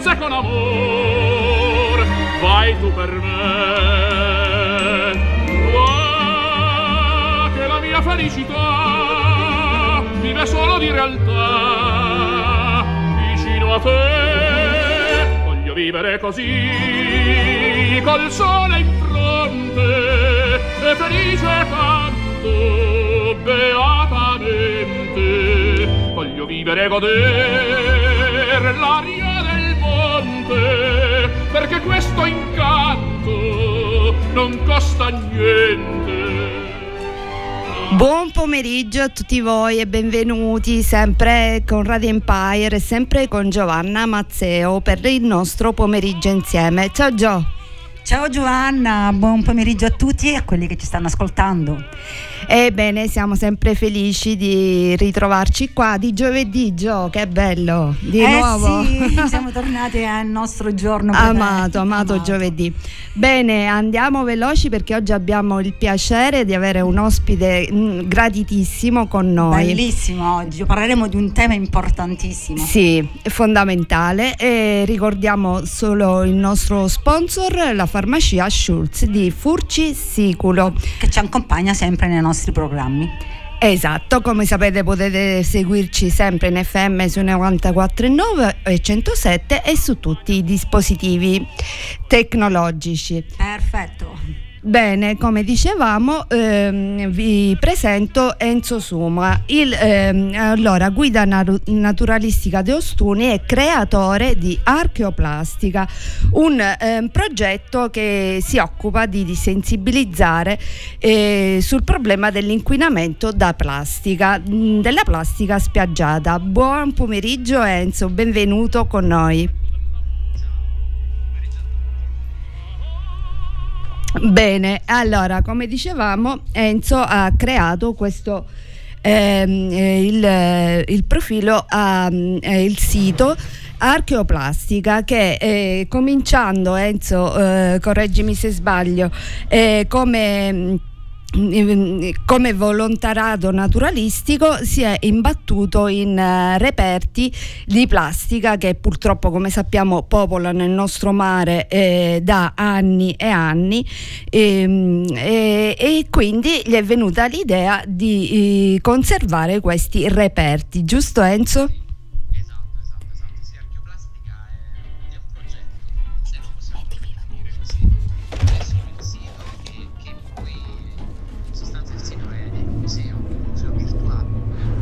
dolcezza con amor. Vai tu per me. Va che la mia felicità vive solo di realtà. Vicino a te voglio vivere così col sole in fronte e felice canto beatamente. Voglio vivere e goder l'aria perché questo incanto non costa niente Buon pomeriggio a tutti voi e benvenuti sempre con Radio Empire e sempre con Giovanna Mazzeo per il nostro pomeriggio insieme. Ciao Gio! Ciao Giovanna, buon pomeriggio a tutti e a quelli che ci stanno ascoltando. Ebbene, siamo sempre felici di ritrovarci qua di giovedì, Gio, che bello, di eh nuovo. Sì, siamo tornati al nostro giorno. Amato, amato, amato giovedì. Bene, andiamo veloci perché oggi abbiamo il piacere di avere un ospite mm, graditissimo con noi. Bellissimo oggi, parleremo di un tema importantissimo. Sì, fondamentale e ricordiamo solo il nostro sponsor, la farmacia Schulz di Furci Siculo. Che ci accompagna sempre nei nostri programmi. Esatto, come sapete potete seguirci sempre in FM su 94.9 e 107 e su tutti i dispositivi tecnologici. Perfetto. Bene, come dicevamo, ehm, vi presento Enzo Suma. Il, ehm, allora, guida naturalistica di Ostuni e creatore di Archeoplastica, un ehm, progetto che si occupa di, di sensibilizzare eh, sul problema dell'inquinamento da plastica, della plastica spiaggiata. Buon pomeriggio Enzo, benvenuto con noi. Bene, allora come dicevamo Enzo ha creato questo ehm, eh, il, il, profilo, eh, il sito Archeoplastica che eh, cominciando Enzo, eh, correggimi se sbaglio, eh, come come volontariato naturalistico si è imbattuto in uh, reperti di plastica che purtroppo come sappiamo popolano il nostro mare eh, da anni e anni e, ehm, e, e, quindi gli è venuta l'idea di eh, conservare questi reperti, giusto Enzo?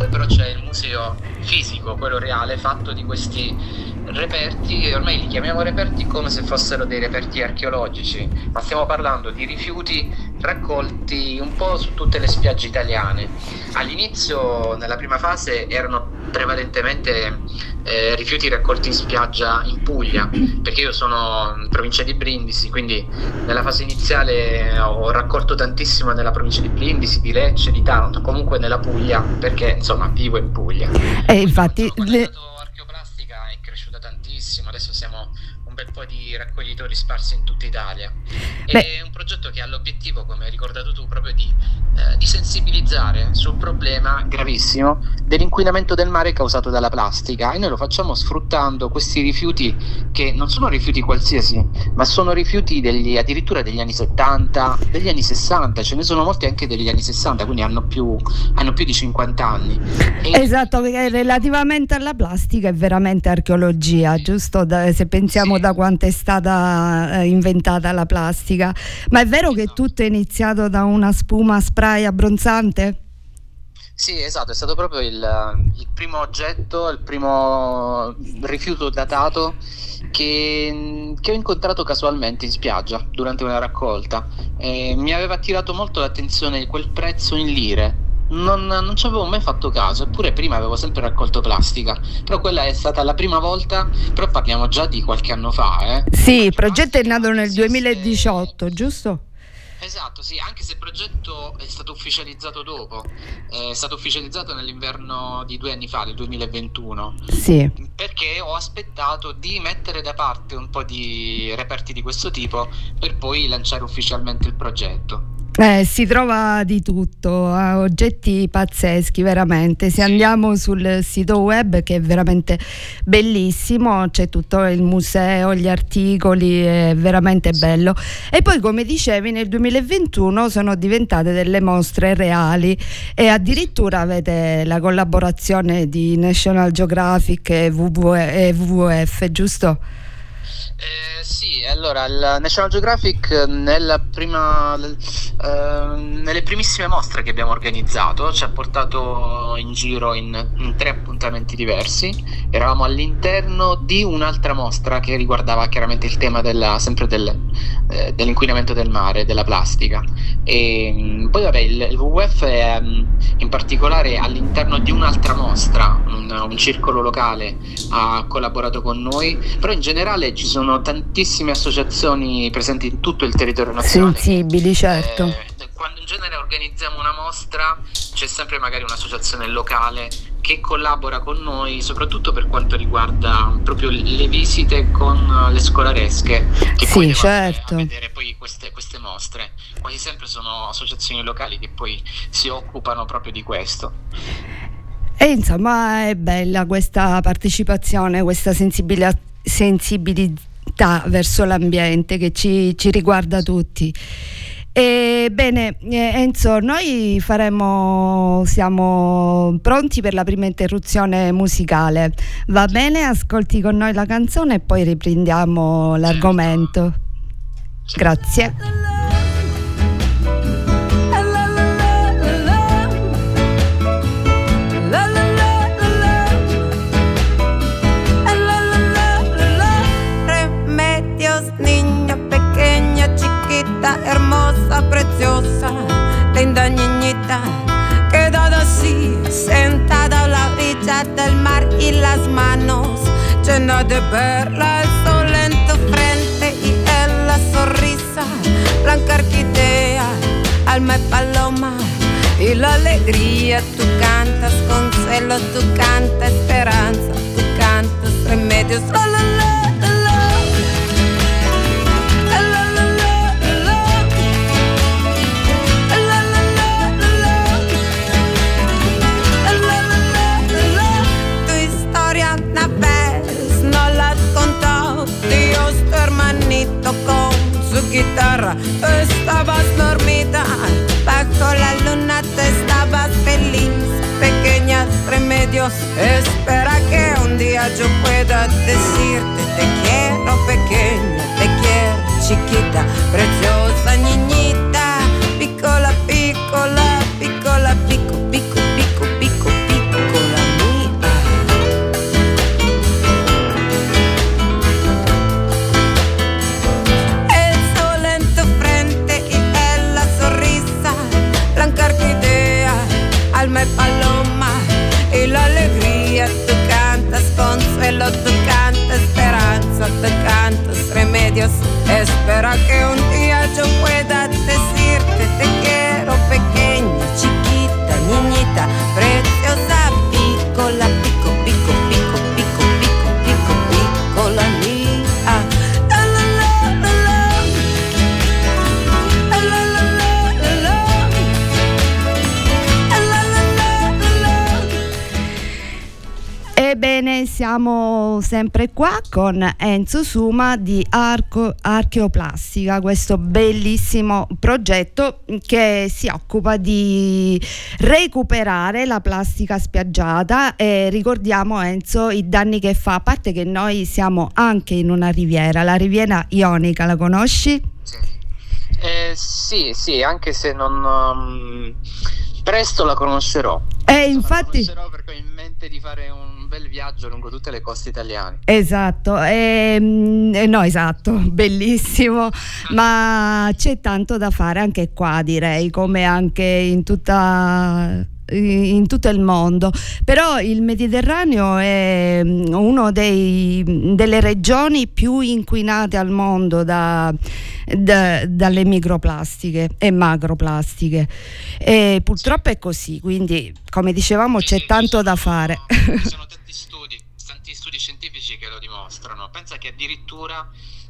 Però c'è il museo fisico, quello reale, fatto di questi reperti, ormai li chiamiamo reperti come se fossero dei reperti archeologici, ma stiamo parlando di rifiuti raccolti un po' su tutte le spiagge italiane. All'inizio, nella prima fase, erano prevalentemente eh, rifiuti raccolti in spiaggia in Puglia, perché io sono in provincia di Brindisi, quindi nella fase iniziale ho raccolto tantissimo nella provincia di Brindisi, di Lecce, di Taranto, comunque nella Puglia, perché insomma vivo in Puglia. E infatti... Le... Tantissimo, adesso siamo bel po' di raccoglitori sparsi in tutta Italia. Beh. È un progetto che ha l'obiettivo, come hai ricordato tu, proprio di, eh, di sensibilizzare sul problema gravissimo dell'inquinamento del mare causato dalla plastica e noi lo facciamo sfruttando questi rifiuti che non sono rifiuti qualsiasi, ma sono rifiuti degli, addirittura degli anni 70, degli anni 60, ce ne sono molti anche degli anni 60, quindi hanno più, hanno più di 50 anni. E esatto, relativamente alla plastica è veramente archeologia, giusto? Da, se pensiamo sì. da da quanto è stata eh, inventata la plastica. Ma è vero che tutto è iniziato da una spuma spray abbronzante? Sì, esatto, è stato proprio il, il primo oggetto, il primo rifiuto datato che, che, ho incontrato casualmente in spiaggia durante una raccolta. E mi aveva attirato molto l'attenzione quel prezzo in lire non, non ci avevo mai fatto caso, eppure prima avevo sempre raccolto plastica, però quella è stata la prima volta, però parliamo già di qualche anno fa. Eh. Sì, il progetto è nato nel 2018, giusto? Esatto, sì, anche se il progetto è stato ufficializzato dopo, è stato ufficializzato nell'inverno di due anni fa, del 2021. Sì. Perché ho aspettato di mettere da parte un po' di reperti di questo tipo per poi lanciare ufficialmente il progetto. Eh, si trova di tutto, oggetti pazzeschi veramente. Se andiamo sul sito web che è veramente bellissimo, c'è tutto il museo, gli articoli, è veramente bello. E poi come dicevi nel 2021 sono diventate delle mostre reali e addirittura avete la collaborazione di National Geographic e WWF, giusto? Eh, sì, allora il National Geographic nella prima, eh, nelle primissime mostre che abbiamo organizzato ci ha portato in giro in, in, tre appuntamenti diversi. Eravamo all'interno di un'altra mostra che riguardava chiaramente il tema della, sempre del, eh, dell'inquinamento del mare, della plastica. E mm, poi vabbè, il, il WWF è mm, in particolare all'interno di un'altra mostra, un, un circolo locale ha collaborato con noi, però in generale ci sono sono tantissime associazioni presenti in tutto il territorio nazionale. Sensibili, certo. Eh, quando in genere organizziamo una mostra c'è sempre magari un'associazione locale che collabora con noi, soprattutto per quanto riguarda proprio le visite con le scolaresche che sì, poi certo. a vedere poi queste, queste mostre. Quasi sempre sono associazioni locali che poi si occupano proprio di questo. E insomma è bella questa partecipazione, questa sensibilità, sensibilità verso l'ambiente che ci, ci riguarda tutti. E, bene, eh, Enzo, noi faremo, siamo pronti per la prima interruzione musicale. Va bene? Ascolti con noi la canzone e poi riprendiamo l'argomento. Grazie. Preciosa, linda niñita, quedada así, sentada a la orilla del mar y las manos llenas de perlas, sol frente y la sonrisa, blanca orquídea, alma y paloma. Y la alegría, tú cantas con celo, tú cantas esperanza, tú cantas remedios, la la la. Estabas dormida, bajo la luna te estabas feliz. Pequeñas remedios, espera que un día yo pueda decirte te quiero pequeña, te quiero chiquita, preciosa niñita, Raak eun Ebbene, siamo sempre qua con Enzo Suma di Arco, Archeoplastica, questo bellissimo progetto che si occupa di recuperare la plastica spiaggiata e ricordiamo Enzo i danni che fa, a parte che noi siamo anche in una riviera, la riviera ionica, la conosci? Eh, sì, sì, anche se non... um, presto la conoscerò. E infatti... La conoscerò perché ho in mente di fare un bel viaggio lungo tutte le coste italiane. Esatto, ehm, eh, no esatto, bellissimo, ma c'è tanto da fare anche qua direi, come anche in tutta in tutto il mondo, però il Mediterraneo è mm, una delle regioni più inquinate al mondo da, da- dalle microplastiche e macroplastiche e purtroppo è così, quindi come dicevamo c'è tanto da fare. Ci sono tanti studi, tanti studi scientifici che lo dimostrano. Pensa che addirittura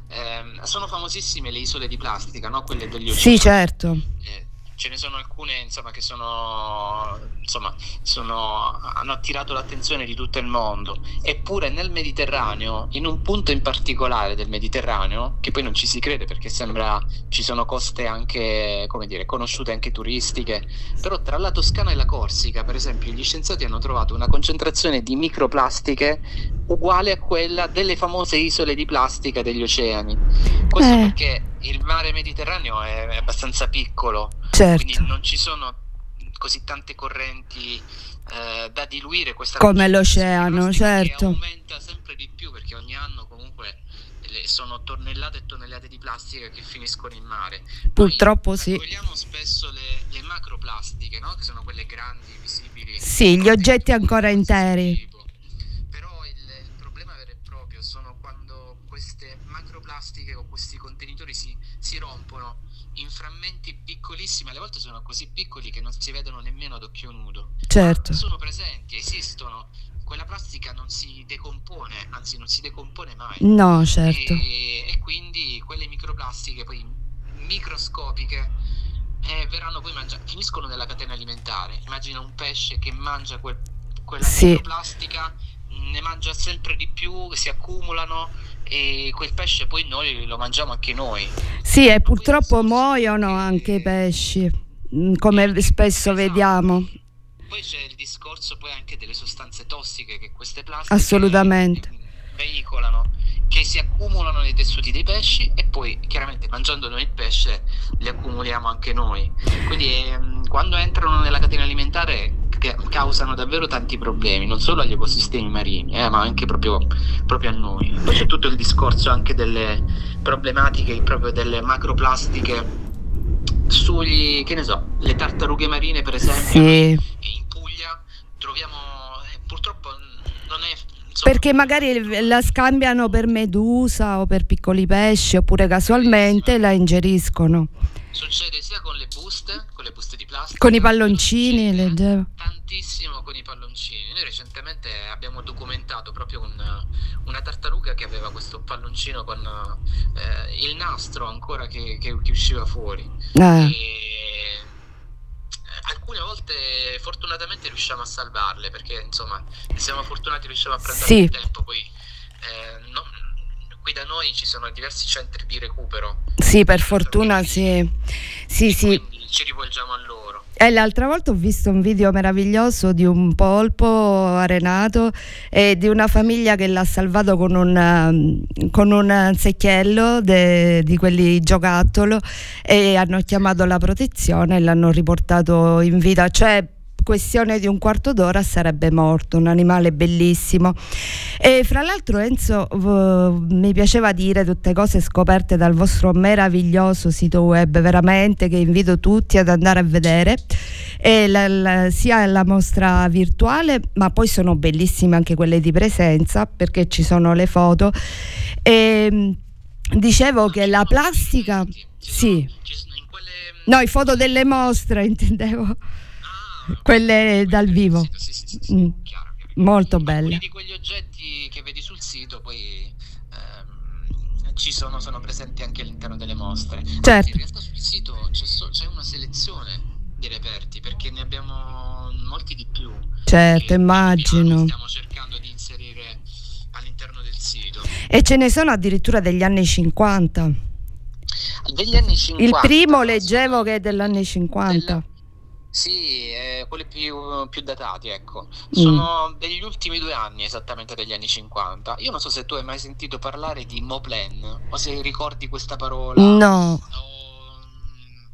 ehm, sono famosissime le isole di plastica, no? Quelle degli oceani. Sì, certo. Eh, ce ne sono alcune insomma, che sono, insomma, sono, hanno attirato l'attenzione di tutto il mondo. Eppure nel Mediterraneo, in un punto in particolare del Mediterraneo, che poi non ci si crede perché sembra ci sono coste anche, come dire, conosciute anche turistiche, però tra la Toscana e la Corsica, per esempio, gli scienziati hanno trovato una concentrazione di microplastiche uguale a quella delle famose isole di plastica degli oceani. Questo Eh. perché il mare Mediterraneo è, è abbastanza piccolo, Certo. quindi non ci sono così tante correnti eh, da diluire questa Come l'oceano, certo. che aumenta sempre di più perché ogni anno comunque sono tonnellate e tonnellate di plastica che finiscono in mare. Poi Purtroppo sì. raccogliamo spesso le, le macroplastiche, no? che sono quelle grandi, visibili. Sì, gli oggetti ancora interi. tipo. Però il, il problema vero e proprio sono quando queste macroplastiche o questi contenitori si, rompono in frammenti piccolissimi, alle volte sono così piccoli che non si vedono nemmeno ad occhio nudo. Certo. Sono presenti, esistono. Quella plastica non si decompone, anzi non si decompone mai. No, certo. E, e quindi quelle microplastiche poi microscopiche eh, verranno poi mangiate, finiscono nella catena alimentare. Immagina un pesce che mangia quel- quella Sì. microplastica, ne mangia sempre di più, si accumulano e quel pesce poi noi lo mangiamo anche noi. Sì, e purtroppo muoiono anche i pesci, mm, come spesso Esatto. vediamo. Poi c'è il discorso poi anche delle sostanze tossiche che queste plastiche Assolutamente. veicolano, che si accumulano nei tessuti dei pesci e poi chiaramente mangiando noi il pesce li accumuliamo anche noi. Quindi ehm, quando entrano nella catena alimentare ca- causano davvero tanti problemi, non solo agli ecosistemi marini, eh, ma anche proprio, proprio a noi. Poi c'è tutto il discorso anche delle problematiche proprio delle macroplastiche sugli, che ne so, le tartarughe marine per esempio. Sì. in Puglia troviamo eh, purtroppo non è insomma, Perché magari la scambiano per medusa o per piccoli pesci oppure casualmente la ingeriscono. succede sia con le buste con le buste di plastica Con i palloncini, leggevo. tantissimo con i palloncini. Noi recentemente abbiamo documentato proprio un- una tartaruga che aveva questo palloncino con eh, il nastro ancora che, che- che usciva fuori. Eh, e eh, alcune volte fortunatamente riusciamo a salvarle perché insomma siamo fortunati riusciamo a prendere Sì. il tempo poi eh, non- qui da noi ci sono diversi centri di recupero sì, per fortuna sì. Sì, sì. ci rivolgiamo a loro E l'altra volta ho visto un video meraviglioso di un polpo arenato e di una famiglia che l'ha salvato con un, um, con un secchiello de- di quelli giocattolo e hanno chiamato la protezione e l'hanno riportato in vita. Cioè, questione di un quarto d'ora sarebbe morto, un animale bellissimo. E fra l'altro Enzo v- mi piaceva dire tutte cose scoperte dal vostro meraviglioso sito web, veramente che invito tutti ad andare a vedere. E la- la- sia la mostra virtuale, ma poi sono bellissime anche quelle di presenza perché ci sono le foto. E, mh, dicevo che la plastica, sì, no, i foto delle mostre intendevo, quelle dal vivo. sì, sì, sì, sì, Mm. chiaro. Molto Alcuni belle. di quegli oggetti che vedi sul sito poi ehm, ci sono, sono presenti anche all'interno delle mostre. Anzi, Certo. in realtà sul sito c'è, so- c'è una selezione di reperti perché ne abbiamo molti di più. Certo, immagino. Stiamo cercando di inserire all'interno del sito. E ce ne sono addirittura degli anni 50. Degli anni 50. Il primo leggevo che è degli anni 50. Del- Sì, eh, quelli più, più datati, ecco. Mm. Sono degli ultimi due anni esattamente degli anni 50. Io non so se tu hai mai sentito parlare di Moplen o se ricordi questa parola. No, O, mm,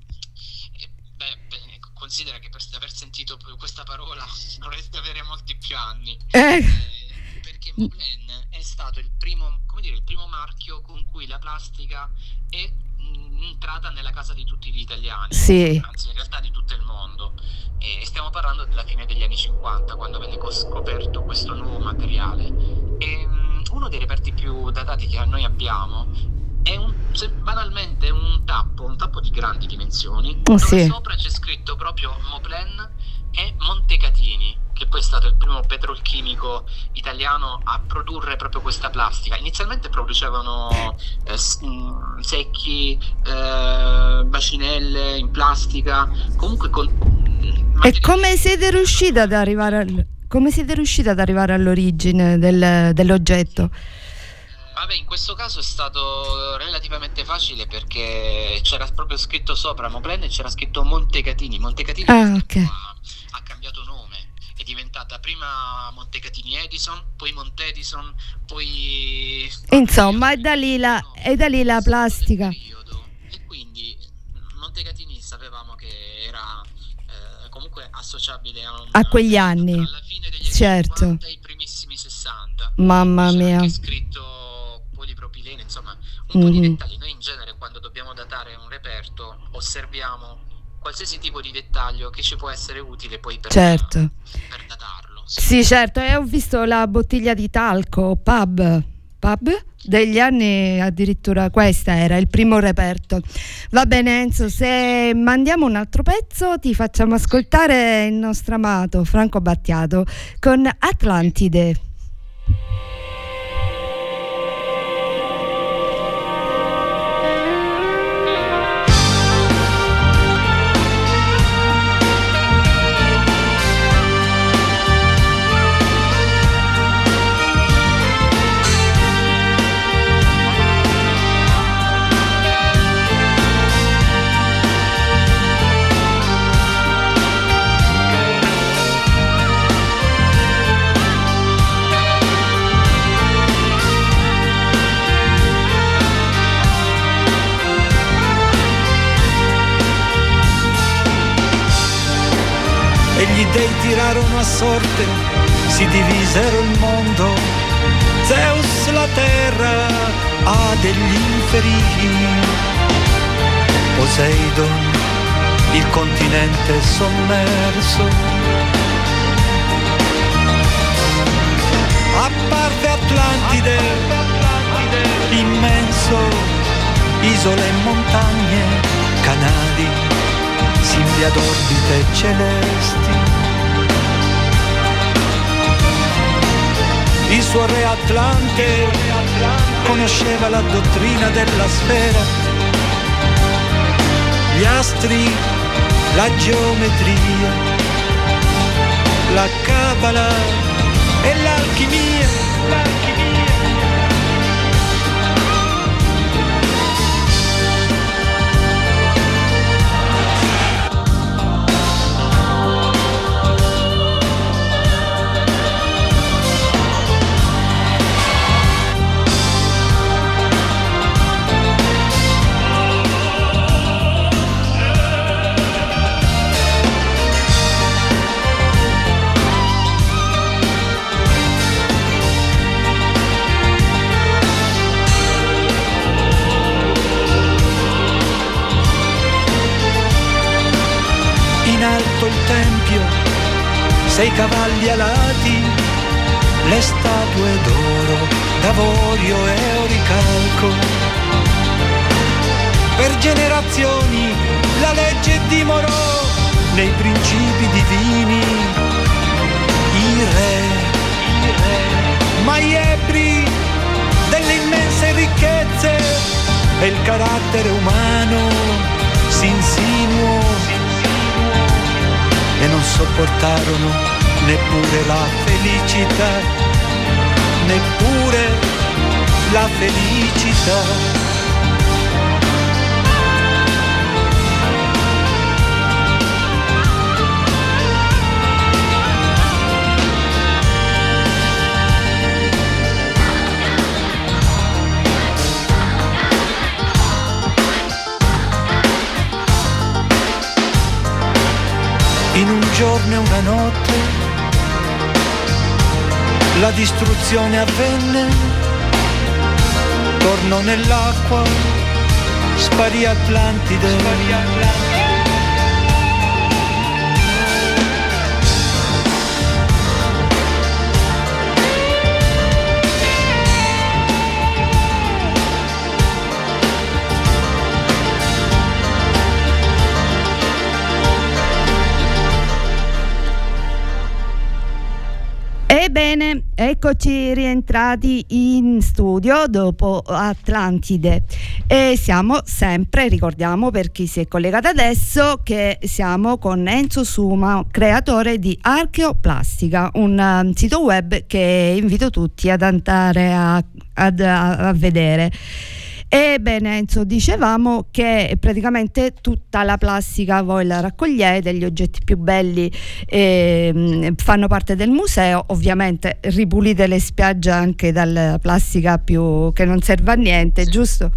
eh, beh, beh, considera che per aver sentito questa parola dovresti avere molti più anni. Eh, Eh, perché Moplen è stato il primo, come dire, il primo marchio con cui la plastica è entrata nella casa di tutti gli italiani, Sì. anzi in realtà di tutto il mondo. E stiamo parlando della fine degli anni 50, quando venne scoperto questo nuovo materiale. E, mm, uno dei reperti più datati che noi abbiamo è un, banalmente un tappo, un tappo di grandi dimensioni, Oh, dove sì. sopra c'è scritto proprio Moplen e Montecatini. che poi è stato il primo petrolchimico italiano a produrre proprio questa plastica. Inizialmente producevano eh, mm, secchi, eh, bacinelle in plastica, comunque con... E come siete riusciti ad arrivare, al, come siete riusciti ad arrivare all'origine del, dell'oggetto? Vabbè, in questo caso è stato relativamente facile perché c'era proprio scritto sopra Moplen e c'era scritto Montecatini. Montecatini ah, okay. Diventata prima Montecatini Edison, poi Montedison, poi... Insomma, è da lì la, è da lì la plastica. E quindi Montecatini sapevamo che era eh, comunque associabile a, un, a quegli anni. Alla fine degli anni certo. 50 i primissimi 60. Mamma C'era mia. anche scritto polipropilene, insomma, un po' di Mhm. dettagli. Noi in genere quando dobbiamo datare un reperto osserviamo qualsiasi tipo di dettaglio che ci può essere utile poi per, Certo. per datarlo. Sì, certo, e ho visto la bottiglia di talco, pub, pub degli anni addirittura questa era il primo reperto. Va bene Enzo, se mandiamo un altro pezzo ti facciamo ascoltare il nostro amato Franco Battiato con Atlantide. E gli dei tirarono a sorte, si divisero il mondo. Zeus la terra ha degli inferi, Poseidon il continente sommerso. A parte Atlantide, immenso, isole e montagne, canali, simili ad orbite celesti. Il suo re Atlante conosceva la dottrina della sfera, gli astri, la geometria, la cabala e l'alchimia. l'alchimia. Tempio, sei cavalli alati, le statue d'oro, d'avorio e oricalco. Per generazioni la legge dimorò nei principi divini, i re, i re, ma gli ebri delle immense ricchezze e il carattere umano si insinuò sopportarono neppure la felicità, neppure la felicità. Giorno e una notte la distruzione avvenne, tornò nell'acqua, sparì Atlantide. Bene, eccoci rientrati in studio dopo Atlantide e siamo sempre, ricordiamo per chi si è collegato adesso, che siamo con Enzo Suma, creatore di Archeoplastica, un um, sito web che invito tutti ad andare a, ad, a, a vedere. Ebbene, Enzo, dicevamo che praticamente tutta la plastica voi la raccogliete, gli oggetti più belli eh, fanno parte del museo, ovviamente ripulite le spiagge anche dalla plastica più che non serve a niente, sì. giusto?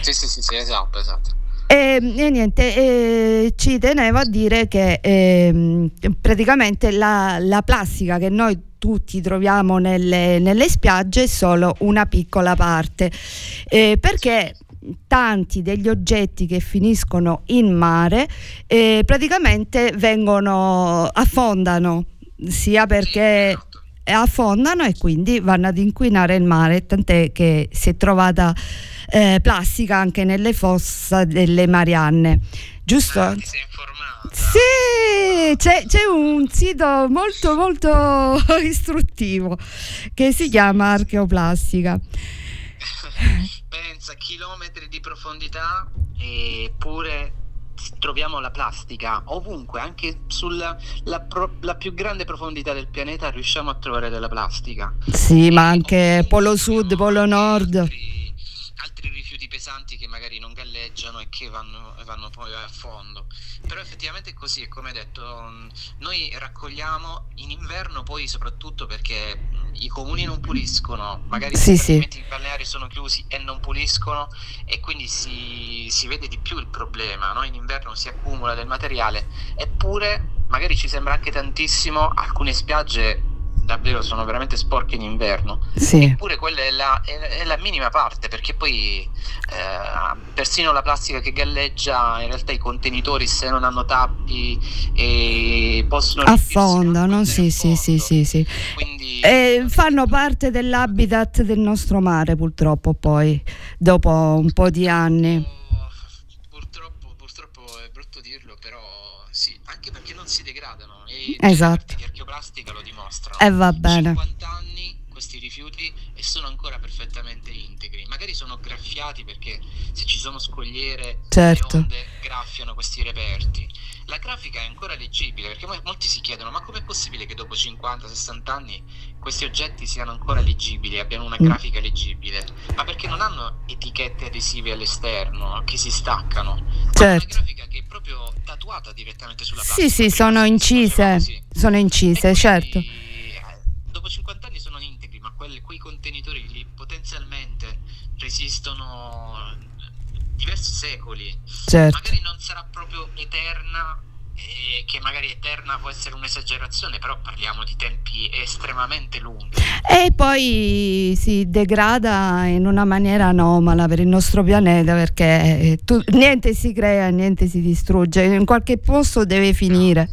Sì, sì, sì, sì, esatto, esatto. E, e niente, e ci tenevo a dire che eh, praticamente la, la plastica che noi tutti troviamo nelle, nelle spiagge è solo una piccola parte, eh, perché tanti degli oggetti che finiscono in mare eh, praticamente vengono affondano sia perché affondano e quindi vanno ad inquinare il mare tant'è che si è trovata eh, plastica anche nelle fosse delle Marianne giusto? Ah, ti sei informata? Sì, c'è, c'è, un sito molto molto istruttivo che si chiama Archeoplastica. Pensa, chilometri di profondità eppure troviamo la plastica ovunque, anche sulla la pro, la più grande profondità del pianeta riusciamo a trovare della plastica. Sì, ma anche Polo Sud, Polo Nord. Altri, rifiuti pesanti che magari non galleggiano e che vanno, vanno poi a fondo. Però effettivamente è così, è come detto, noi raccogliamo in inverno poi soprattutto perché i comuni non puliscono, magari sì, i sì. balneari sono chiusi e non puliscono e quindi si, si vede di più il problema, no? in inverno si accumula del materiale, eppure magari ci sembra anche tantissimo, alcune spiagge davvero sono veramente sporche in inverno. Sì. Eppure quella è la, è, è la, minima parte, perché poi eh, persino la plastica che galleggia, in realtà i contenitori se non hanno tappi e possono affondano, sì, sì, sì, sì, sì. Quindi eh, fanno parte dell'habitat del nostro mare purtroppo poi, dopo un po' di anni. Purtroppo, purtroppo è brutto dirlo, però sì, anche perché non si degradano. E esatto. di archeoplastica lo dimostrano. E eh, va bene. 50 anni questi rifiuti e sono ancora perfettamente integri. Magari sono graffiati perché se ci sono scogliere certo. le onde graffiano questi reperti. La grafica è ancora leggibile perché molti si chiedono ma com'è possibile che dopo 50-60 anni questi oggetti siano ancora leggibili, abbiano una grafica leggibile? Ma perché non hanno etichette adesive all'esterno che si staccano? Certo. Hanno una grafica che è proprio tatuata direttamente sulla plastica. Sì, sì, sono incise, sono incise, certo. Eh, dopo 50 anni sono integri, ma quelli, quei contenitori lì potenzialmente resistono diversi secoli. Certo. Magari non sarà proprio eterna, che magari eterna può essere un'esagerazione, però parliamo di tempi estremamente lunghi. E poi si degrada in una maniera anomala per il nostro pianeta perché eh, tu, niente si crea, niente si distrugge, in qualche posto deve finire.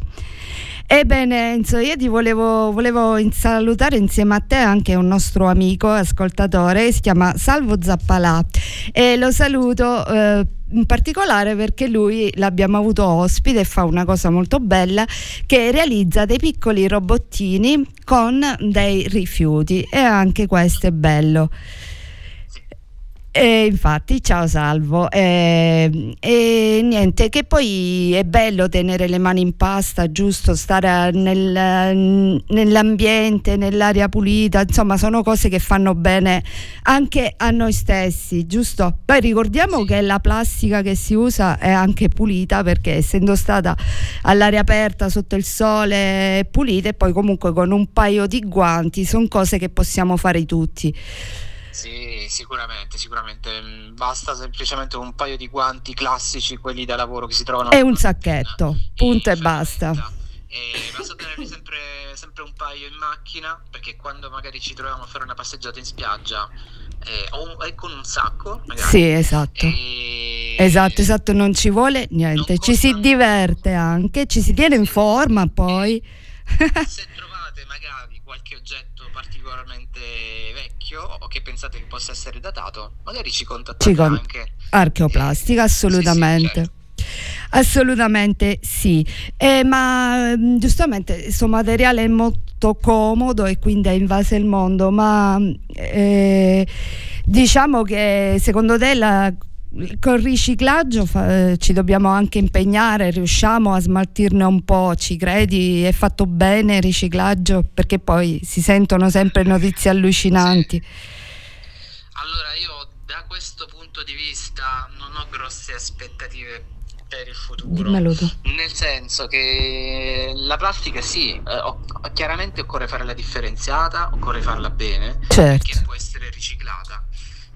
Ebbene Enzo, io ti volevo, volevo salutare insieme a te anche un nostro amico ascoltatore, si chiama Salvo Zappalà e lo saluto eh, in particolare perché lui l'abbiamo avuto ospite e fa una cosa molto bella che realizza dei piccoli robottini con dei rifiuti e anche questo è bello. E infatti, ciao Salvo. E, e, niente, che poi è bello tenere le mani in pasta, giusto? Stare nel, nell'ambiente, nell'aria pulita, insomma, sono cose che fanno bene anche a noi stessi, giusto? Poi ricordiamo che la plastica che si usa è anche pulita perché essendo stata all'aria aperta sotto il sole è pulita e poi comunque con un paio di guanti sono cose che possiamo fare tutti. Sì, sicuramente, sicuramente. Basta semplicemente un paio di guanti classici, quelli da lavoro che si trovano. E un sacchetto, punto e basta. E basta tenerli sempre, sempre, un paio in macchina, perché quando magari ci troviamo a fare una passeggiata in spiaggia, eh, o, o con un sacco, magari. Sì, esatto. E... Esatto, esatto, non ci vuole niente, Non ci si diverte anche, ci si tiene in forma poi. Se trovate magari qualche oggetto particolarmente vecchio o che pensate che possa essere datato, magari ci contattate Ci con- anche. Archeoplastica, Eh, assolutamente. sì, sì, certo. Assolutamente sì, Eh, ma mm, giustamente questo materiale è mo- molto comodo e quindi ha invaso il mondo, ma eh, diciamo che secondo te la, col riciclaggio fa, eh, ci dobbiamo anche impegnare, riusciamo a smaltirne un po', ci credi? È fatto bene il riciclaggio? Perché poi si sentono sempre notizie allucinanti. Allora io da questo punto di vista non ho grosse aspettative per il futuro. Nel senso che la plastica sì, eh, chiaramente occorre fare la differenziata, occorre farla bene, Certo. perché può essere riciclata.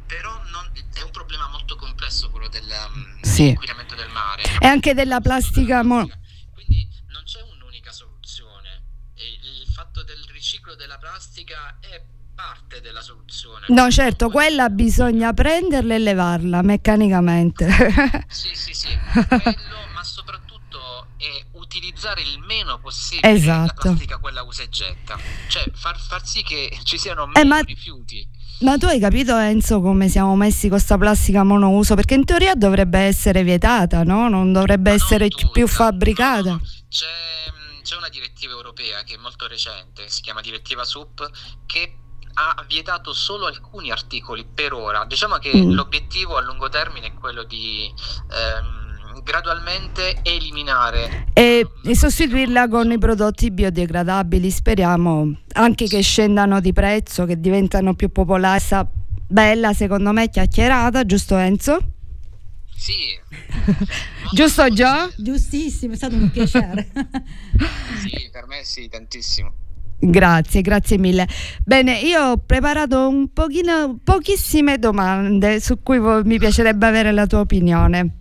Però non- è un problema molto complesso quello del, um, Sì. dell'inquinamento del mare. E anche della plastica... mo- Quindi non c'è un'unica soluzione. E il fatto del riciclo della plastica è parte della soluzione. No, certo, quella bisogna prenderla e levarla meccanicamente. Sì, sì, sì, quello, ma soprattutto è utilizzare il meno possibile Esatto. la plastica quella usa e getta. Cioè far, far sì che ci siano Eh, meno ma- rifiuti. Ma tu hai capito Enzo come siamo messi con sta plastica monouso? Perché in teoria dovrebbe essere vietata, no? Non dovrebbe essere tutta, più fabbricata. no. C'è, mh, c'è una direttiva europea che è molto recente, si chiama direttiva SUP, che ha vietato solo alcuni articoli per ora. Diciamo che Mm. l'obiettivo a lungo termine è quello di ehm, gradualmente eliminare E, e sostituirla con i prodotti biodegradabili, speriamo anche che scendano di prezzo, che diventano più popolari. Sta bella, secondo me, chiacchierata, giusto Enzo? Sì. Giusto Gio? Giustissimo, è stato un piacere. Sì, per me sì, tantissimo. Grazie, grazie mille. Bene, io ho preparato un pochino, pochissime domande su cui mi piacerebbe avere la tua opinione.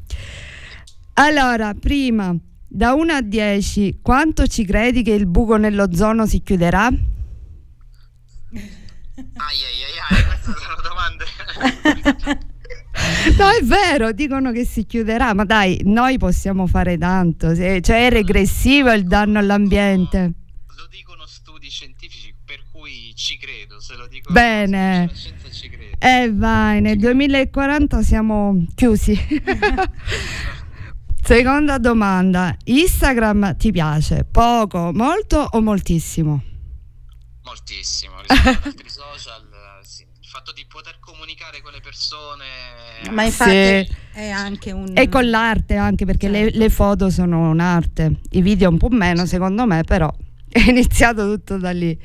Allora, prima, da 1 a 10, quanto ci credi che il buco nell'ozono si chiuderà? Ai ai ai ai, queste sono domande. No, è vero, dicono che si chiuderà, ma dai, noi possiamo fare tanto, cioè è regressivo il danno all'ambiente. Lo dicono studi scientifici, per cui ci credo, se lo dico Bene. credo. Eh vai, nel 2040 siamo chiusi. Seconda domanda, Instagram ti piace? Poco, molto o moltissimo? Moltissimo, rispetto ad altri social, eh, sì. il fatto di poter comunicare con le persone Ma infatti Sì. è anche un... E con l'arte anche perché le, Certo. le foto sono un'arte, i video un po' meno secondo me, però è iniziato tutto da lì.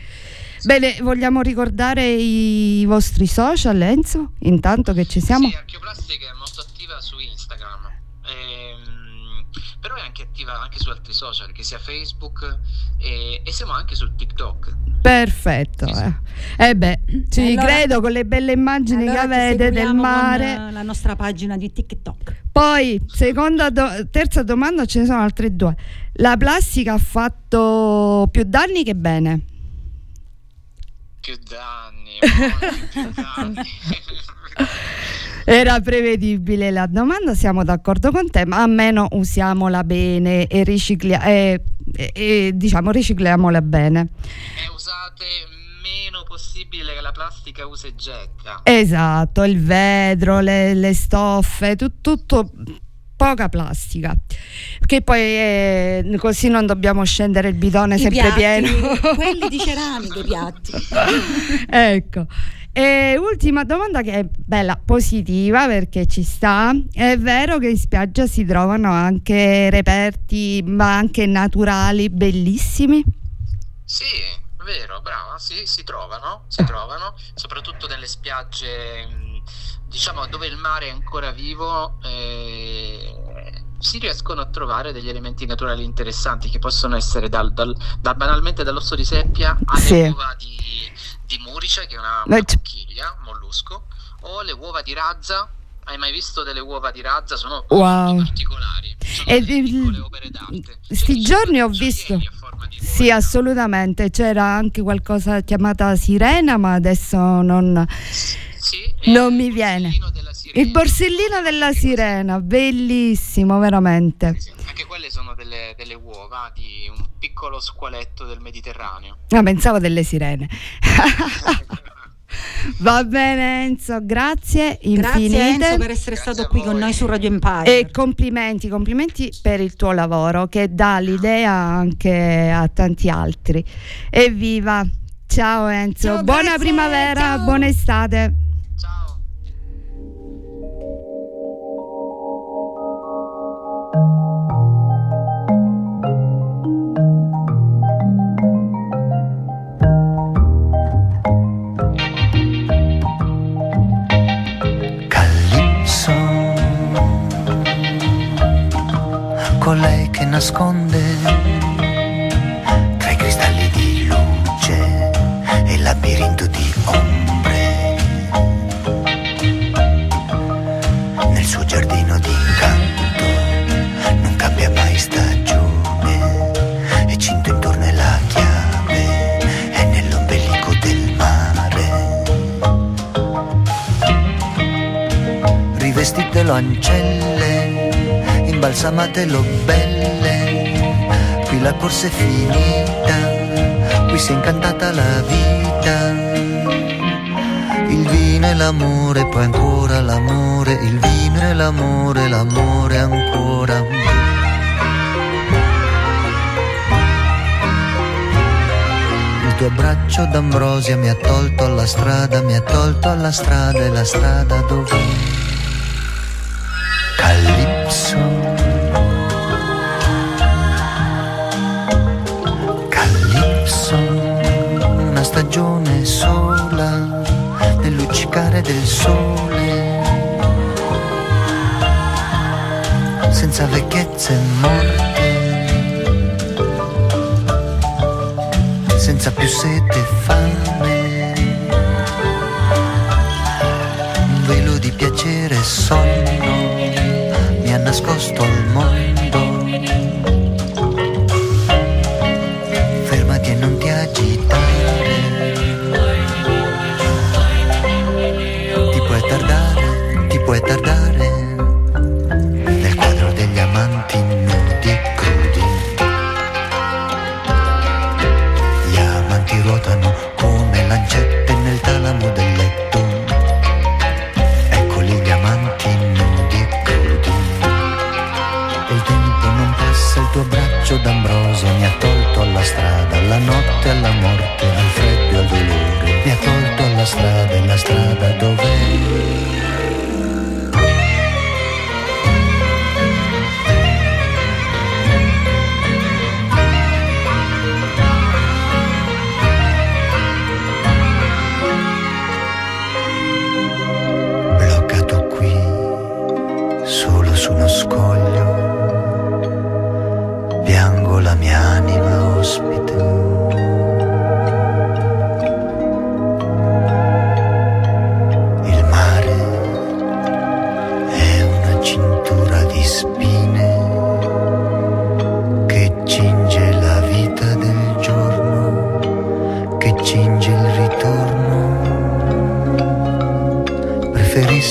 Bene, vogliamo ricordare i vostri social, Enzo? Intanto che ci siamo? Sì, Archeoplastica è molto attiva su Instagram, però è anche attiva anche su altri social, che sia Facebook e, e siamo anche su TikTok. Perfetto. Eh, Eh beh, ci Allora- credo con le belle immagini Allora che avete del mare. con, eh, la nostra pagina di TikTok. Poi, seconda do- terza domanda, ce ne sono altre due. La plastica ha fatto più danni che bene? Più danni, più danni. Era prevedibile la domanda, siamo d'accordo con te, ma almeno usiamola bene e, riciclia- e- e- e, diciamo ricicliamola bene. e usate meno possibile che la plastica usa e getta. Esatto, il vetro, le, le stoffe, tu- tutto poca plastica. Che poi eh, così non dobbiamo scendere il bidone I sempre piatti, pieno. quelli di ceramica, i piatti. ecco. E ultima domanda che è bella, positiva perché ci sta. È vero che in spiaggia si trovano anche reperti, ma anche naturali, bellissimi? Sì, vero, brava, sì, si trovano, si trovano, soprattutto nelle spiagge, diciamo, dove il mare è ancora vivo, eh, si riescono a trovare degli elementi naturali interessanti che possono essere dal, dal- da banalmente dall'osso di seppia alle Sì. di, di murice, che è una, una conchiglia, mollusco, o le uova di razza. Hai mai visto delle uova di razza? Sono Wow. particolari. Sono E delle il- piccole opere d'arte. sti giorni ho visto- Sì, assolutamente. C'era anche qualcosa chiamata sirena, ma adesso non, Sì, non mi viene. della. Il borsellino della sirena, bellissimo, veramente. Sì, Anche quelle sono delle, delle uova di un piccolo squaletto del Mediterraneo. Ah, pensavo delle sirene. Va bene Enzo, grazie infinite. Grazie Enzo per essere Grazie stato qui voi. con noi su Radio Empire. E complimenti, complimenti per il tuo lavoro che dà l'idea anche a tanti altri. Evviva! Ciao Enzo, Ciao, buona grazie, primavera, ciao. buona estate. Colei che nasconde tra i cristalli di luce e il labirinto di ombre. Nel suo giardino di incanto non cambia mai stagione e cinto intorno è la chiave è nell'ombelico del mare. Rivestite lo imbalsamate lo belle, qui la corsa è finita, qui si è incantata la vita. Il vino e l'amore, poi ancora l'amore, il vino e l'amore, l'amore ancora. Il tuo braccio d'ambrosia mi ha tolto alla strada, mi ha tolto alla strada e la strada dove? Calypso. Luccicare del sole. Senza vecchiezza e morte. senza più sete e fame. Un velo di piacere e sonno mi ha nascosto al mondo.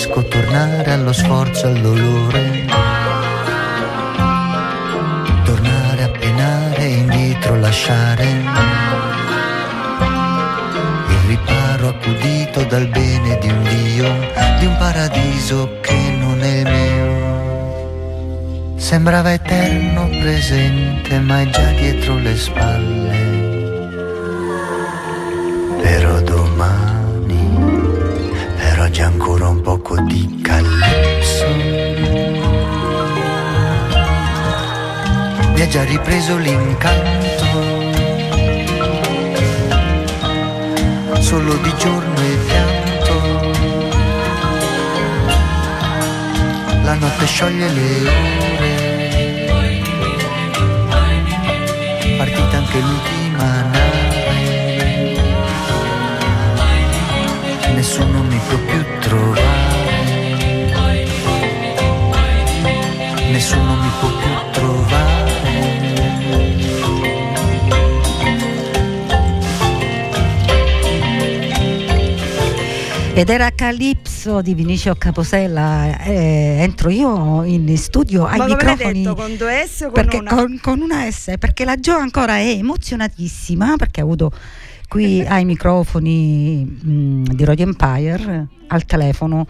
Preferisco tornare allo sforzo, al dolore. Tornare a penare e indietro lasciare. Il riparo accudito dal bene di un Dio, di un paradiso che non è il mio. Sembrava eterno presente, ma è già dietro le spalle. Oggi ancora un poco di calypso. Mi ha già ripreso l'incanto, solo di giorno e pianto. La notte scioglie le ore, partita anche l'ultima nave. nessuno mi può più trovare. Nessuno mi può più trovare. Ed era Calypso di Vinicio Caposella. eh, entro io in studio ai Ma microfoni. detto, con due S o con perché una? con, con una S, perché la Gio ancora è emozionatissima perché ha avuto qui ai microfoni mh, di Radio Empire, al telefono,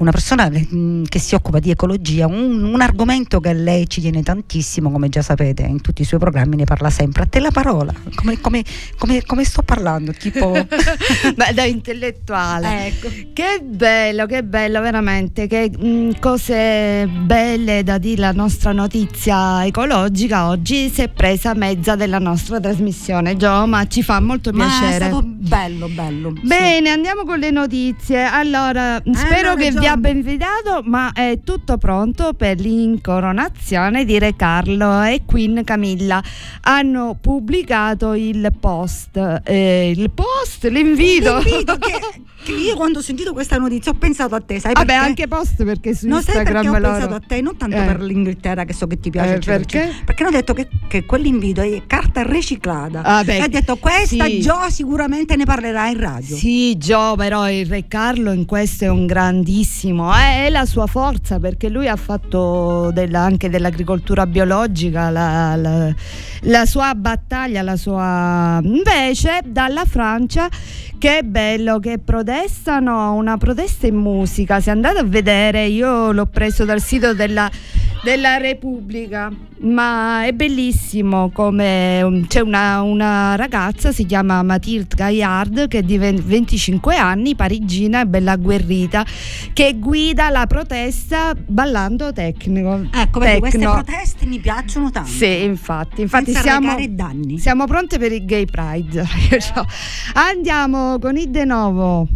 una persona mm, che si occupa di ecologia, un, un, argomento che a lei ci tiene tantissimo, come già sapete, in tutti i suoi programmi ne parla sempre. A te la parola, come, come, come, come sto parlando? Tipo... Beh, da intellettuale. Ecco. Che bello, che bello, veramente, che mh, mm, cose belle da dire la nostra notizia ecologica oggi si è presa mezza della nostra trasmissione, Gio, ma ci fa molto piacere. Ma è stato bello, bello. Bene, sì. andiamo con le notizie. Allora, eh, spero che vi ben invitato, ma è tutto pronto per l'incoronazione di Re Carlo e Queen Camilla. Hanno pubblicato il post, eh, il post, l'invito. L'invito che, che, io quando ho sentito questa notizia ho pensato a te, sai Vabbè, anche post perché su no, Instagram sai perché ho pensato a te, non tanto eh. per l'Inghilterra che so che ti piace, eh, perché? perché hanno detto che, che, quell'invito è carta riciclata. Ah, beh, e ha detto questa sì. Gio sicuramente ne parlerà in radio. Sì, Gio, però il Re Carlo in questo è un grandissimo eh, è la sua forza perché lui ha fatto della, anche dell'agricoltura biologica la, la, la, sua battaglia, la sua... invece dalla Francia che bello che protestano, una protesta in musica, se andate a vedere io l'ho preso dal sito della della Repubblica, ma è bellissimo come um, c'è una, una ragazza, si chiama Mathilde Gaillard, che è di 25 anni, parigina e bella agguerrita, che guida la protesta ballando tecnico. Ecco, perché queste proteste mi piacciono tanto. Sì, infatti, infatti siamo, siamo pronte per il Gay Pride. Andiamo con il De Novo.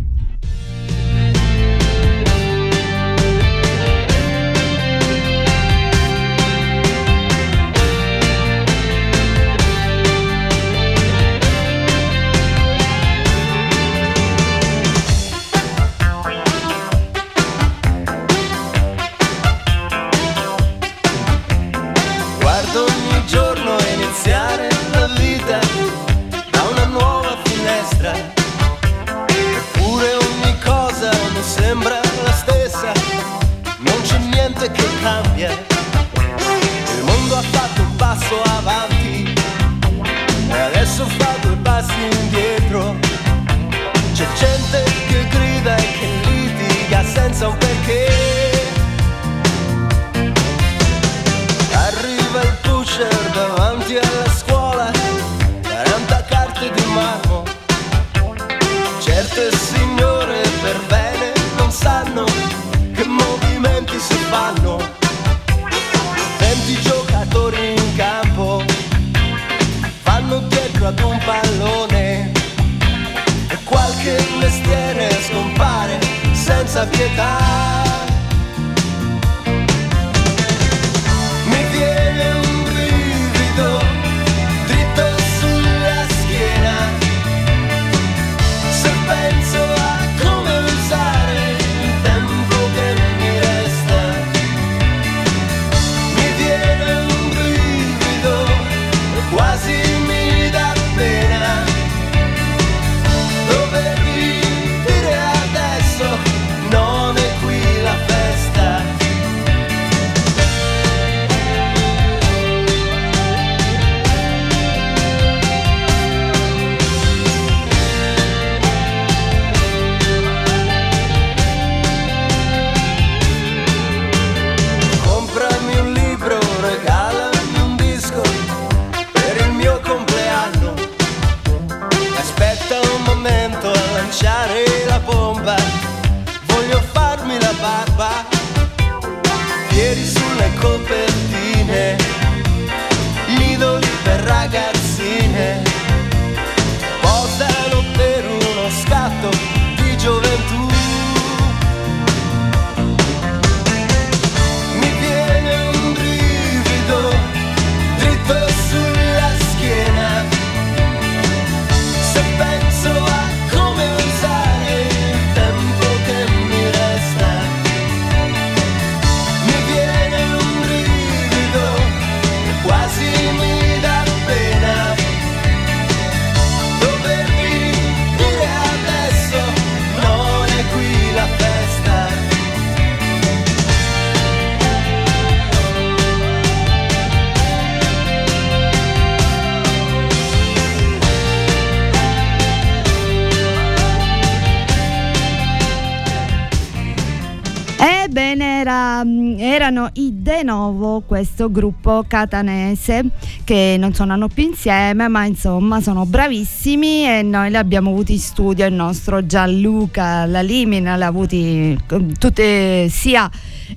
I De Novo, questo gruppo catanese che non suonano più insieme, ma insomma sono bravissimi e noi li abbiamo avuti in studio. Il nostro Gianluca Lalimina l'ha avuti tutte sia.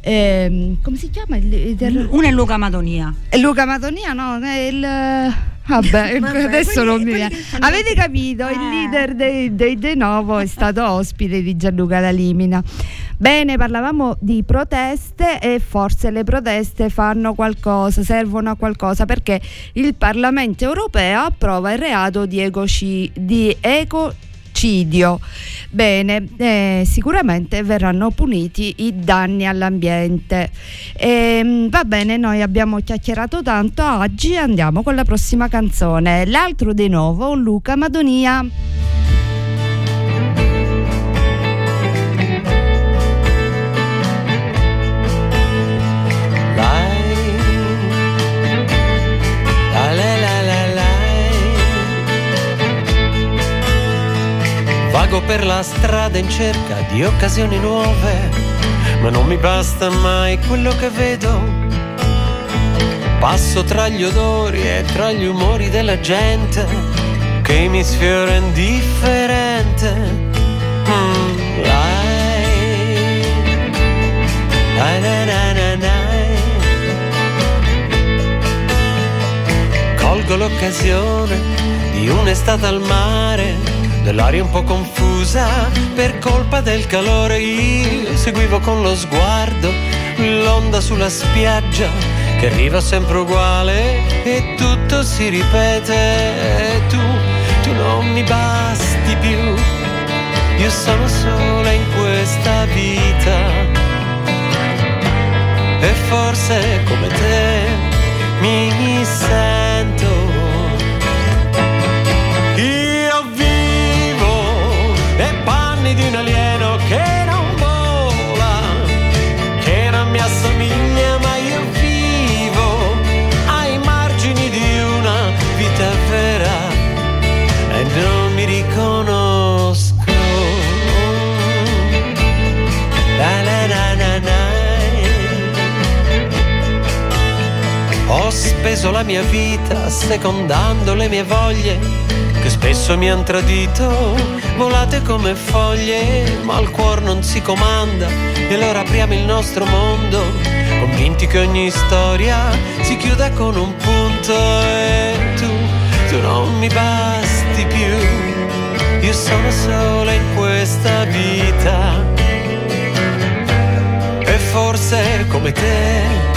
Eh, come si chiama? Uno è Luca Madonia. Luca Madonia, no? È il Vabbè, Vabbè adesso quelli, non mi viene. Avete capito? Eh. Il leader dei, dei De Novo è stato ospite di Gianluca Dalimina. Bene, parlavamo di proteste e forse le proteste fanno qualcosa, servono a qualcosa perché il Parlamento europeo approva il reato di, ecoci, di eco ecocidio. Bene, eh, sicuramente verranno puniti i danni all'ambiente. E, ehm, va bene, noi abbiamo chiacchierato tanto, oggi andiamo con la prossima canzone. L'altro di nuovo, Luca Madonia. Vago per la strada in cerca di occasioni nuove, ma non mi basta mai quello che vedo. Passo tra gli odori e tra gli umori della gente che mi sfiora indifferente. Mm, Colgo l'occasione di un'estate al mare dell'aria un po' confusa per colpa del calore io seguivo con lo sguardo l'onda sulla spiaggia che arriva sempre uguale e tutto si ripete. Tu, tu non mi basti più io sono sola in questa vita. E forse come te mi sento speso la mia vita secondando le mie voglie che spesso mi han tradito, volate come foglie, ma il cuore non si comanda e allora apriamo il nostro mondo, convinti che ogni storia si chiuda con un punto e tu, tu non mi basti più, io sono sola in questa vita. E forse come te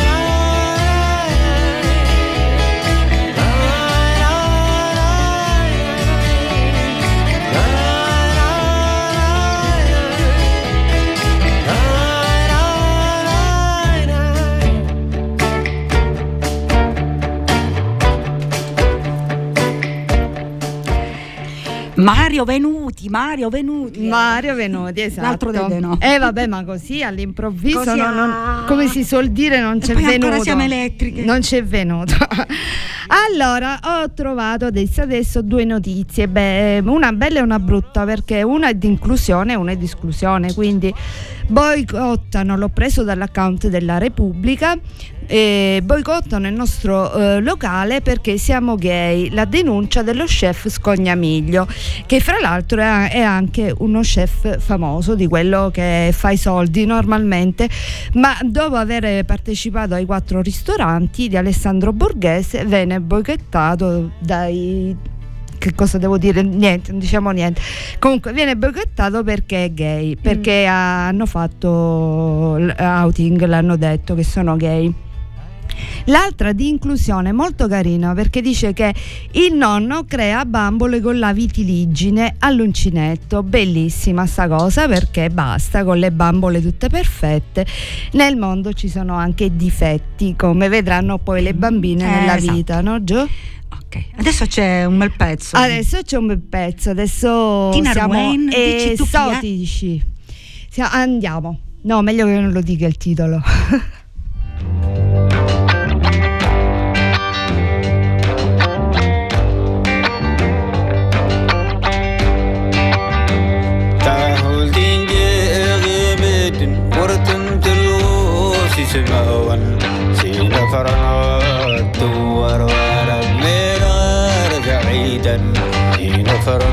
Mario Venuti, Mario Venuti. Mario Venuti, esatto. L'altro del no. Eh vabbè, ma così all'improvviso, così no, non, come si suol dire, non c'è poi venuto. Ancora siamo elettriche. Non c'è venuto. allora, ho trovato adesso, adesso due notizie, Beh, una bella e una brutta, perché una è di inclusione e una è di esclusione, quindi boicottano, l'ho preso dall'account della Repubblica, eh, boicottano il nostro eh, locale perché siamo gay. La denuncia dello chef Scognamiglio, che fra l'altro è, è, anche uno chef famoso di quello che fa i soldi normalmente, ma dopo aver partecipato ai quattro ristoranti di Alessandro Borghese venne boicottato dai che cosa devo dire? Niente, non diciamo niente. Comunque viene boicottato perché è gay, perché mm. hanno fatto outing, l'hanno detto che sono gay. L'altra di inclusione molto carina perché dice che il nonno crea bambole con la vitiligine all'uncinetto. Bellissima sta cosa perché basta con le bambole tutte perfette. Nel mondo ci sono anche difetti, come vedranno poi le bambine eh, nella esatto. vita, no Gio? Ok, adesso c'è un bel pezzo. Adesso c'è un bel pezzo, adesso Tina siamo Ruane, esotici. Andiamo. No, meglio che non lo dica il titolo. sügav on sina فرحات وروى رب مرار بعيدا سين فرحات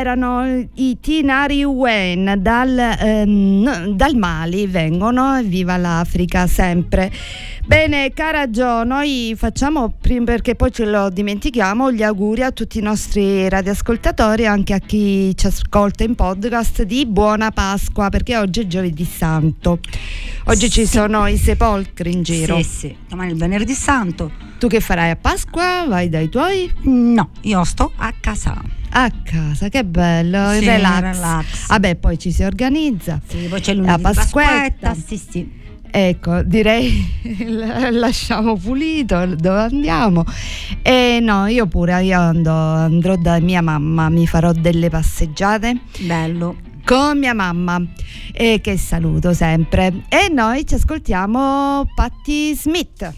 erano i Tinari Wen dal, ehm, dal Mali vengono, viva l'Africa sempre. Bene, cara Gio, noi facciamo, prima perché poi ce lo dimentichiamo, gli auguri a tutti i nostri radioascoltatori, anche a chi ci ascolta in podcast, di buona Pasqua, perché oggi è giovedì santo. Oggi ci Sì. sono i sepolcri in giro. Sì, sì. Domani è il venerdì santo. Tu che farai a Pasqua? Vai dai tuoi? No, io sto a casa. A casa, che bello, il Sì, relax. relax. Vabbè, poi ci si organizza. Sì, poi c'è La Pasquetta. Pasquetta. Sì, sì. Ecco, direi lasciamo pulito dove andiamo. E no, io pure io ando- andrò da mia mamma, mi farò delle passeggiate Bello. con mia mamma e che saluto sempre. E noi ci ascoltiamo Patti Smith.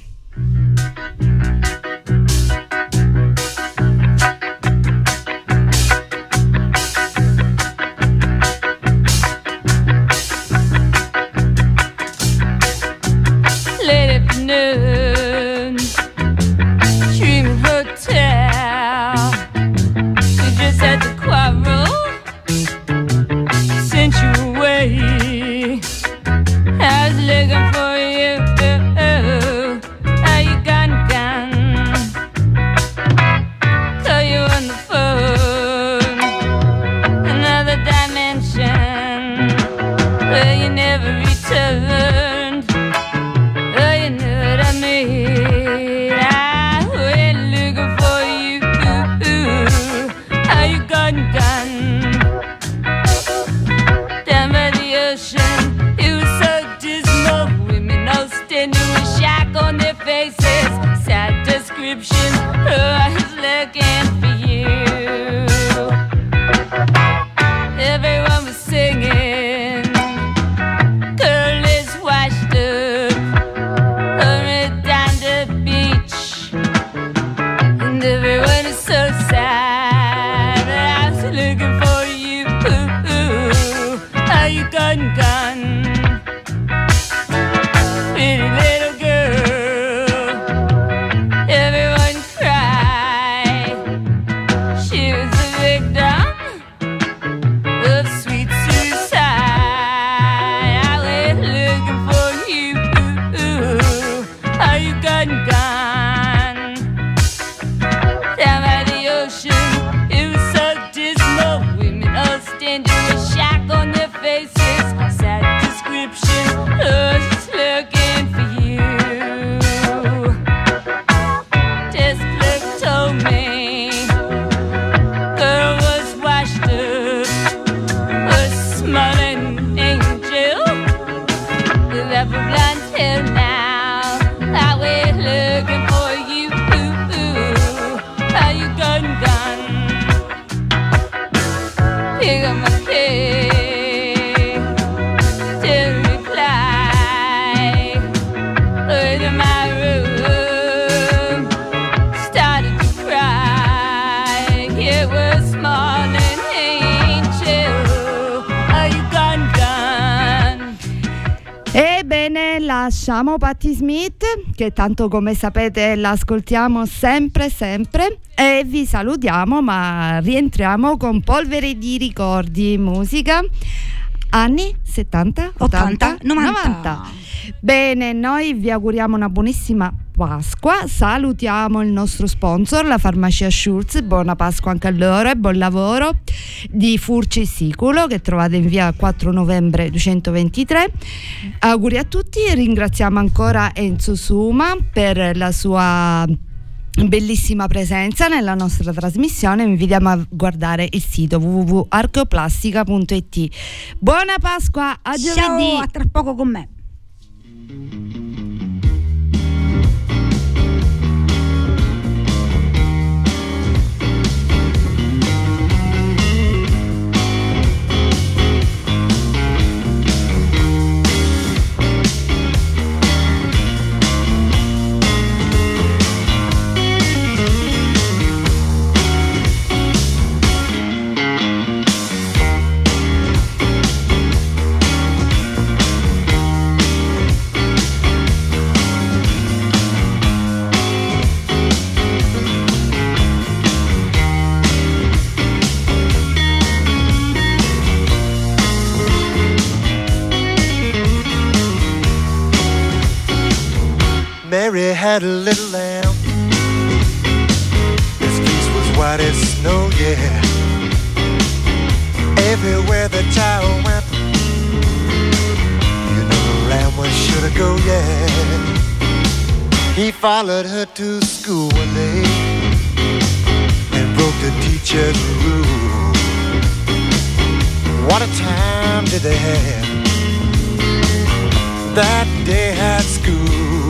Ebbene, lasciamo Patti Smith, che tanto come sapete l'ascoltiamo sempre, sempre, e vi salutiamo, ma rientriamo con polvere di ricordi, musica. Anni 70, 80, 90. Bene, noi vi auguriamo una buonissima Pasqua, salutiamo il nostro sponsor, la farmacia Schulz, buona Pasqua anche a loro e buon lavoro di Furci Siculo che trovate in via 4 novembre 223. Auguri a tutti, ringraziamo ancora Enzo Suma per la sua bellissima presenza nella nostra trasmissione. Vi invitiamo a guardare il sito www.archeoplastica.it buona Pasqua a giovedì. Ciao, a tra poco con me. Mary had a little lamb. His face was white as snow, yeah. Everywhere the child went, you know the lamb was sure to go, yeah. He followed her to school one day and broke the teacher's rule. What a time did they have that day at school?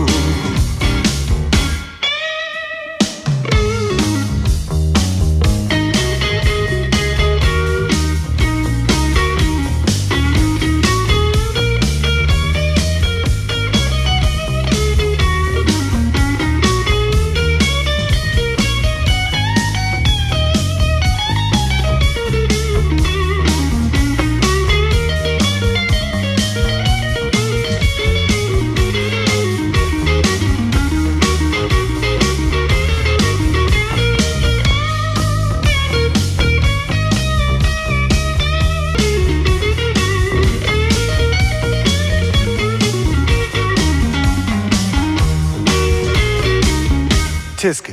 полицейской.